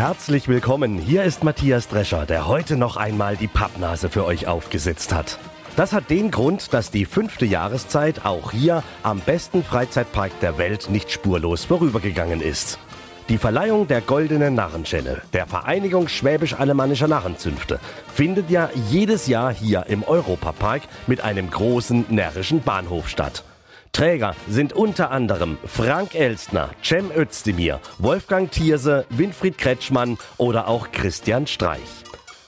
Herzlich willkommen, hier ist Matthias Drescher, der heute noch einmal die Pappnase für euch aufgesetzt hat. Das hat den Grund, dass die fünfte Jahreszeit auch hier am besten Freizeitpark der Welt nicht spurlos vorübergegangen ist. Die Verleihung der Goldenen Narrenschelle der Vereinigung Schwäbisch-Alemannischer Narrenzünfte findet ja jedes Jahr hier im Europapark mit einem großen närrischen Bahnhof statt. Träger sind unter anderem Frank Elstner, Cem Özdemir, Wolfgang Thierse, Winfried Kretschmann oder auch Christian Streich.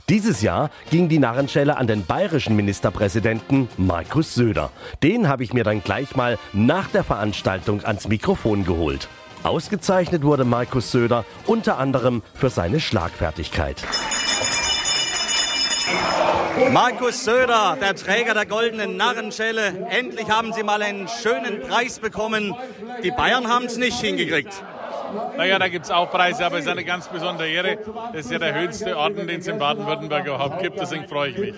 Dieses Jahr ging die Narrenschelle an den bayerischen Ministerpräsidenten Markus Söder. Den habe ich mir dann gleich mal nach der Veranstaltung ans Mikrofon geholt. Ausgezeichnet wurde Markus Söder unter anderem für seine Schlagfertigkeit. Markus Söder, der Träger der goldenen Narrenschelle. Endlich haben Sie mal einen schönen Preis bekommen. Die Bayern haben es nicht hingekriegt. Naja, da gibt es auch Preise, aber es ist eine ganz besondere Ehre. Das ist ja der höchste Orden, den es in Baden-Württemberg überhaupt gibt. Deswegen freue ich mich.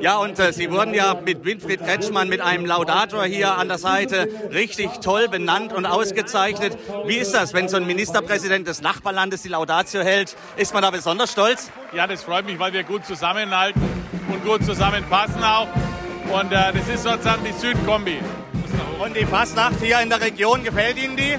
Ja, und äh, Sie wurden ja mit Winfried Kretschmann, mit einem Laudator hier an der Seite, richtig toll benannt und ausgezeichnet. Wie ist das, wenn so ein Ministerpräsident des Nachbarlandes die Laudatio hält? Ist man da besonders stolz? Ja, das freut mich, weil wir gut zusammenhalten und gut zusammenpassen auch. Und äh, das ist sozusagen die Südkombi. Und die Fastnacht hier in der Region, gefällt Ihnen die?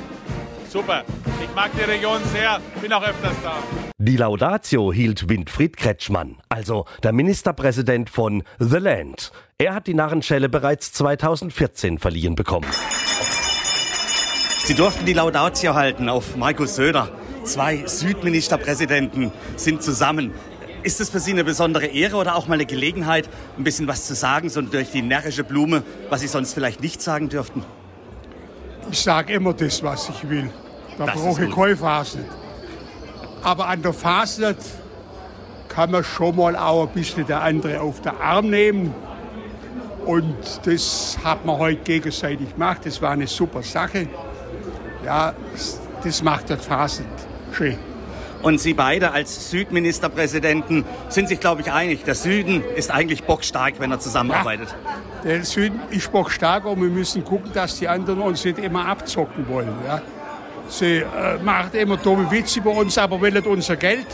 Super. Ich mag die Region sehr, bin auch öfters da. Die Laudatio hielt Winfried Kretschmann, also der Ministerpräsident von The Land. Er hat die Narrenschelle bereits 2014 verliehen bekommen. Sie durften die Laudatio halten auf Markus Söder. Zwei Südministerpräsidenten sind zusammen. Ist es für Sie eine besondere Ehre oder auch mal eine Gelegenheit, ein bisschen was zu sagen, so durch die närrische Blume, was Sie sonst vielleicht nicht sagen dürften? Ich sage immer das, was ich will. Da Das brauche ich gut. keine Fasnet. Aber an der Fasnet kann man schon mal auch ein bisschen der andere auf den Arm nehmen. Und das hat man heute gegenseitig gemacht. Das war eine super Sache. Ja, das- macht das Fasnet schön. Und Sie beide als Südministerpräsidenten sind sich, glaube ich, einig. Der Süden ist eigentlich bockstark, wenn er zusammenarbeitet. Der Süden ist bockstark und wir müssen gucken, dass die anderen uns nicht immer abzocken wollen. Ja. Sie äh, machen immer dumme Witze über uns, aber wollen unser Geld.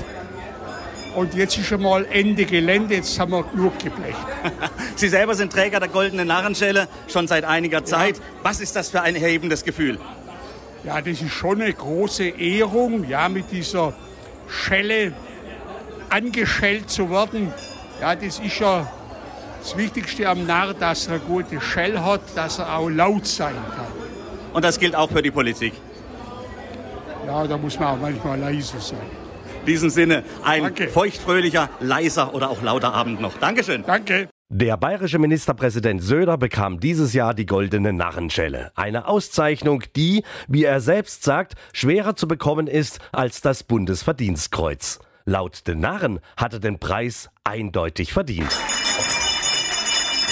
Und jetzt ist schon mal Ende Gelände, jetzt haben wir genug geblecht. Sie selber sind Träger der goldenen Narrenschelle schon seit einiger Zeit. Was ist das für ein erhebendes Gefühl? Ja, das ist schon eine große Ehrung, ja, mit dieser Schelle angeschellt zu werden. Ja, das ist ja das Wichtigste am Narr, dass er eine gute Schell hat, dass er auch laut sein kann. Und das gilt auch für die Politik. Ja, da muss man auch manchmal leise sein. In diesem Sinne ein Danke. feuchtfröhlicher, leiser oder auch lauter Abend noch. Dankeschön. Danke. Der bayerische Ministerpräsident Söder bekam dieses Jahr die Goldene Narrenschelle. Eine Auszeichnung, die, wie er selbst sagt, schwerer zu bekommen ist als das Bundesverdienstkreuz. Laut den Narren hat er den Preis eindeutig verdient.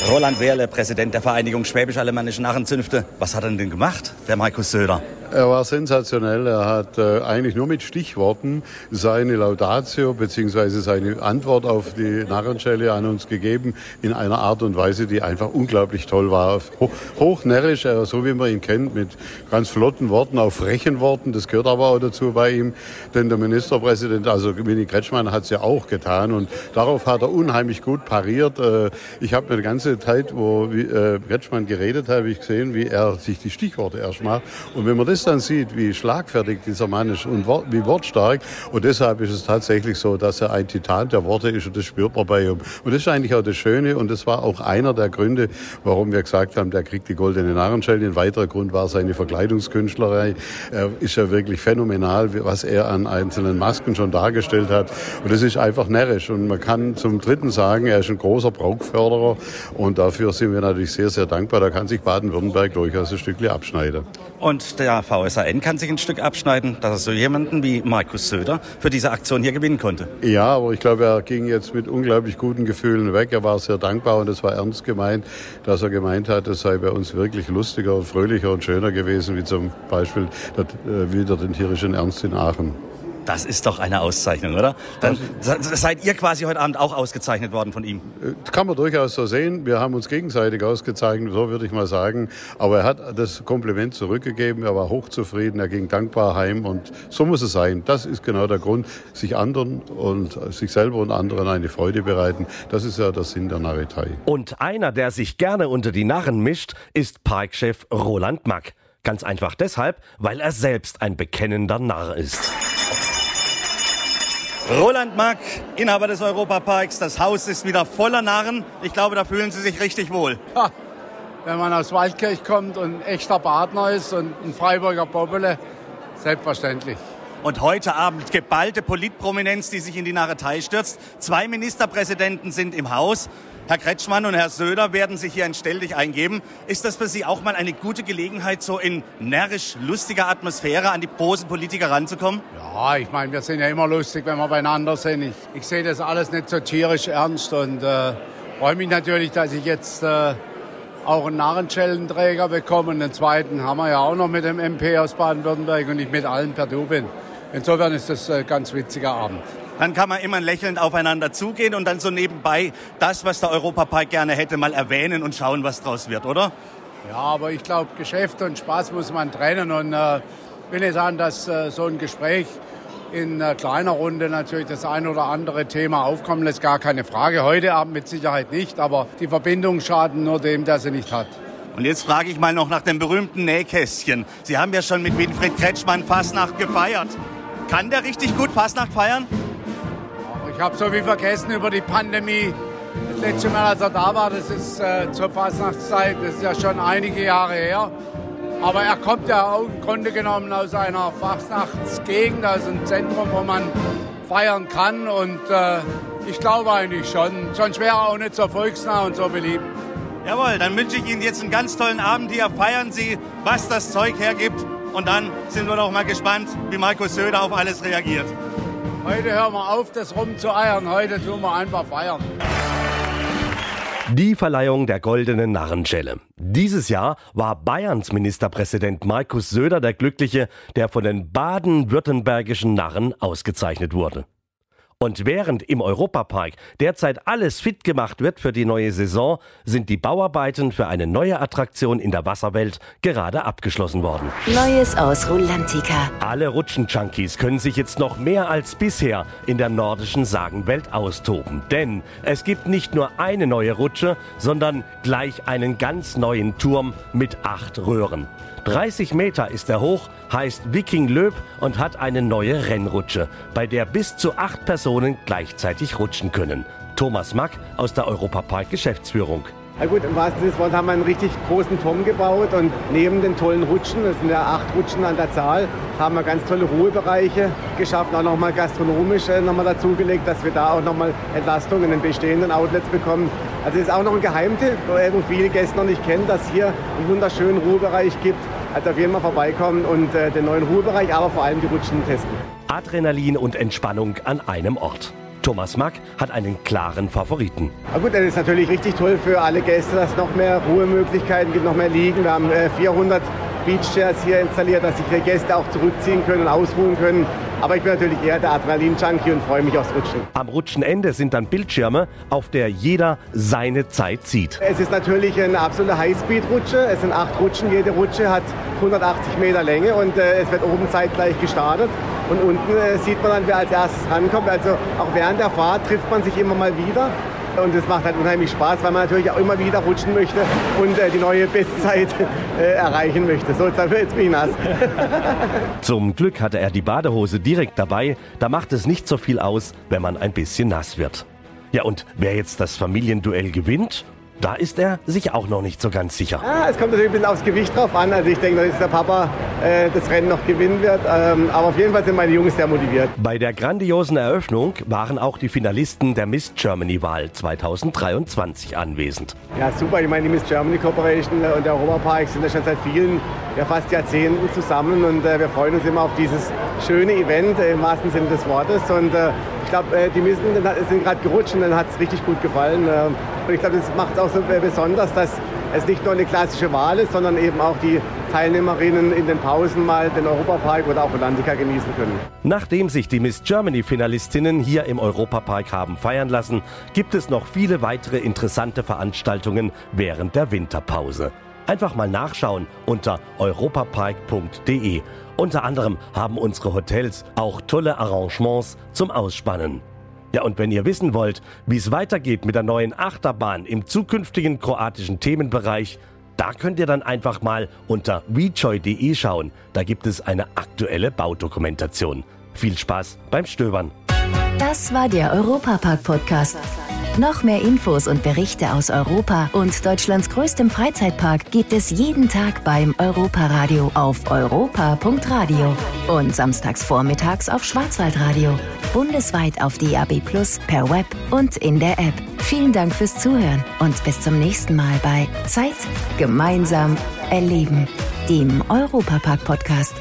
Roland Wehrle, Präsident der Vereinigung Schwäbisch-Alemannischen Narrenzünfte. Was hat er denn gemacht, der Markus Söder? Er war sensationell. Er hat äh, eigentlich nur mit Stichworten seine Laudatio bzw. seine Antwort auf die Narrenschelle an uns gegeben in einer Art und Weise, die einfach unglaublich toll war. Ho hochnärrisch, äh, so wie man ihn kennt, mit ganz flotten Worten, auch frechen Worten. Das gehört aber auch dazu bei ihm, denn der Ministerpräsident, also Winnie Kretschmann, hat es ja auch getan und darauf hat er unheimlich gut pariert. Äh, ich habe eine ganze Zeit, wo wie, äh, Kretschmann geredet hat, habe ich gesehen, wie er sich die Stichworte erst macht. Und wenn man das dann sieht, wie schlagfertig dieser Mann ist und wie wortstark, und deshalb ist es tatsächlich so, dass er ein Titan der Worte ist und das spürt man bei ihm. Und das ist eigentlich auch das Schöne und das war auch einer der Gründe, warum wir gesagt haben, der kriegt die goldene Narrenschelle. Ein weiterer Grund war seine Verkleidungskünstlerei. Er ist ja wirklich phänomenal, was er an einzelnen Masken schon dargestellt hat. Und das ist einfach närrisch. Und man kann zum Dritten sagen, er ist ein großer Braukförderer und dafür sind wir natürlich sehr, sehr dankbar. Da kann sich Baden-Württemberg durchaus ein Stückchen abschneiden. Und der VSAN kann sich ein Stück abschneiden, dass er so jemanden wie Markus Söder für diese Aktion hier gewinnen konnte. Ja, aber ich glaube, er ging jetzt mit unglaublich guten Gefühlen weg. Er war sehr dankbar und es war ernst gemeint, dass er gemeint hat, es sei bei uns wirklich lustiger und fröhlicher und schöner gewesen, wie zum Beispiel äh, wieder den tierischen Ernst in Aachen. Das ist doch eine Auszeichnung, oder? Dann seid ihr quasi heute Abend auch ausgezeichnet worden von ihm. Äh, kann man durchaus so sehen. Wir haben uns gegenseitig ausgezeichnet, so würde ich mal sagen. Aber er hat das Kompliment zurückgegeben. Er war hochzufrieden. Er ging dankbar heim. Und so muss es sein. Das ist genau der Grund, sich anderen und sich selber und anderen eine Freude bereiten. Das ist ja der Sinn der Narretei. Und einer, der sich gerne unter die Narren mischt, ist Parkchef Roland Mack. Ganz einfach deshalb, weil er selbst ein bekennender Narr ist. Roland Mack, Inhaber des Europaparks. Das Haus ist wieder voller Narren. Ich glaube, da fühlen Sie sich richtig wohl. Ha, wenn man aus Waldkirch kommt und ein echter Partner ist und ein Freiburger Bobbele, selbstverständlich. Und heute Abend geballte Politprominenz, die sich in die Narretei stürzt. Zwei Ministerpräsidenten sind im Haus. Herr Kretschmann und Herr Söder werden sich hier ein Stelldich eingeben. Ist das für Sie auch mal eine gute Gelegenheit, so in närrisch lustiger Atmosphäre an die großen Politiker ranzukommen? Ja, ich meine, wir sind ja immer lustig, wenn wir beieinander sind. Ich, ich sehe das alles nicht so tierisch ernst und äh, freue mich natürlich, dass ich jetzt äh, auch einen Narrenschellenträger bekomme. Und den zweiten haben wir ja auch noch mit dem MP aus Baden-Württemberg und ich mit allen per Du bin. Insofern ist das ein ganz witziger Abend dann kann man immer lächelnd aufeinander zugehen und dann so nebenbei das, was der Europapark gerne hätte, mal erwähnen und schauen, was draus wird, oder? Ja, aber ich glaube, Geschäft und Spaß muss man trennen und äh, will nicht sagen, dass äh, so ein Gespräch in äh, kleiner Runde natürlich das ein oder andere Thema aufkommen lässt, gar keine Frage. Heute Abend mit Sicherheit nicht, aber die Verbindung schaden nur dem, der sie nicht hat. Und jetzt frage ich mal noch nach dem berühmten Nähkästchen. Sie haben ja schon mit Winfried Kretschmann Fastnacht gefeiert. Kann der richtig gut Fastnacht feiern? Ich habe so viel vergessen über die Pandemie. Das letzte Mal, als er da war, das ist äh, zur Fastnachtszeit, das ist ja schon einige Jahre her. Aber er kommt ja auch im Grunde genommen aus einer Fastnachtsgegend, aus einem Zentrum, wo man feiern kann. Und äh, ich glaube eigentlich schon. Sonst wäre er auch nicht so volksnah und so beliebt. Jawohl, dann wünsche ich Ihnen jetzt einen ganz tollen Abend hier. Feiern Sie, was das Zeug hergibt. Und dann sind wir doch mal gespannt, wie Markus Söder auf alles reagiert. Heute hören wir auf, das rumzueiern. Heute tun wir einfach feiern. Die Verleihung der goldenen Narrenschelle. Dieses Jahr war Bayerns Ministerpräsident Markus Söder der Glückliche, der von den baden-württembergischen Narren ausgezeichnet wurde. Und während im Europapark derzeit alles fit gemacht wird für die neue Saison, sind die Bauarbeiten für eine neue Attraktion in der Wasserwelt gerade abgeschlossen worden. Neues aus Rulantica. Alle Rutschen-Junkies können sich jetzt noch mehr als bisher in der nordischen Sagenwelt austoben. Denn es gibt nicht nur eine neue Rutsche, sondern gleich einen ganz neuen Turm mit acht Röhren. 30 Meter ist er hoch, heißt Viking Löb und hat eine neue Rennrutsche, bei der bis zu acht Personen gleichzeitig rutschen können. Thomas Mack aus der Europapark Geschäftsführung. Na gut, im wahrsten Sinne des Wortes haben wir einen richtig großen Turm gebaut und neben den tollen Rutschen, das sind ja acht Rutschen an der Zahl, haben wir ganz tolle Ruhebereiche geschaffen, auch nochmal gastronomisch nochmal dazugelegt, dass wir da auch nochmal Entlastung in den bestehenden Outlets bekommen. Also es ist auch noch ein Geheimtipp, wo viele Gäste noch nicht kennen, dass hier einen wunderschönen Ruhebereich gibt. Also auf jeden Fall vorbeikommen und äh, den neuen Ruhebereich, aber vor allem die Rutschen testen. Adrenalin und Entspannung an einem Ort. Thomas Mack hat einen klaren Favoriten. Na gut, das ist natürlich richtig toll für alle Gäste, dass es noch mehr Ruhemöglichkeiten gibt, noch mehr Liegen. Wir haben 400 äh, Beachchairs hier installiert, dass sich die Gäste auch zurückziehen können und ausruhen können. Aber ich bin natürlich eher der Adrenalin-Junkie und freue mich aufs Rutschen. Am Rutschenende sind dann Bildschirme, auf der jeder seine Zeit sieht. Es ist natürlich eine absolute Highspeed-Rutsche. Es sind acht Rutschen. Jede Rutsche hat 180 Meter Länge und äh, es wird oben zeitgleich gestartet. Und unten äh, sieht man dann, wer als erstes rankommt. Also auch während der Fahrt trifft man sich immer mal wieder. Und es macht halt unheimlich Spaß, weil man natürlich auch immer wieder rutschen möchte und äh, die neue Bestzeit äh, erreichen möchte. So, jetzt bin ich nass. Zum Glück hatte er die Badehose direkt dabei. Da macht es nicht so viel aus, wenn man ein bisschen nass wird. Ja, und wer jetzt das Familienduell gewinnt? Da ist er sich auch noch nicht so ganz sicher. Ja, es kommt natürlich ein bisschen aufs Gewicht drauf an. Also ich denke, dass der Papa äh, das Rennen noch gewinnen wird. Ähm, aber auf jeden Fall sind meine Jungs sehr motiviert. Bei der grandiosen Eröffnung waren auch die Finalisten der Miss Germany-Wahl 2023 anwesend. Ja, super. Ich meine, die Miss Germany Corporation und der Europapark sind ja schon seit vielen, ja fast Jahrzehnten zusammen. Und äh, wir freuen uns immer auf dieses schöne Event äh, im wahrsten Sinne des Wortes. Und äh, glaube, äh, die Missen sind gerade gerutscht und dann hat es richtig gut gefallen. Ähm, und ich glaube, das macht es auch so besonders, dass es nicht nur eine klassische Wahl ist, sondern eben auch die Teilnehmerinnen in den Pausen mal den Europapark oder auch Atlantica genießen können. Nachdem sich die Miss Germany-Finalistinnen hier im Europapark haben feiern lassen, gibt es noch viele weitere interessante Veranstaltungen während der Winterpause. Einfach mal nachschauen unter europapark.de. Unter anderem haben unsere Hotels auch tolle Arrangements zum Ausspannen. Ja, und wenn ihr wissen wollt, wie es weitergeht mit der neuen Achterbahn im zukünftigen kroatischen Themenbereich, da könnt ihr dann einfach mal unter rejoy.de schauen. Da gibt es eine aktuelle Baudokumentation. Viel Spaß beim Stöbern. Das war der Europapark-Podcast. Noch mehr Infos und Berichte aus Europa und Deutschlands größtem Freizeitpark gibt es jeden Tag beim Europaradio auf europa.radio und samstags vormittags auf Schwarzwaldradio. Bundesweit auf DAB Plus, per Web und in der App. Vielen Dank fürs Zuhören und bis zum nächsten Mal bei Zeit gemeinsam erleben, dem Europapark-Podcast.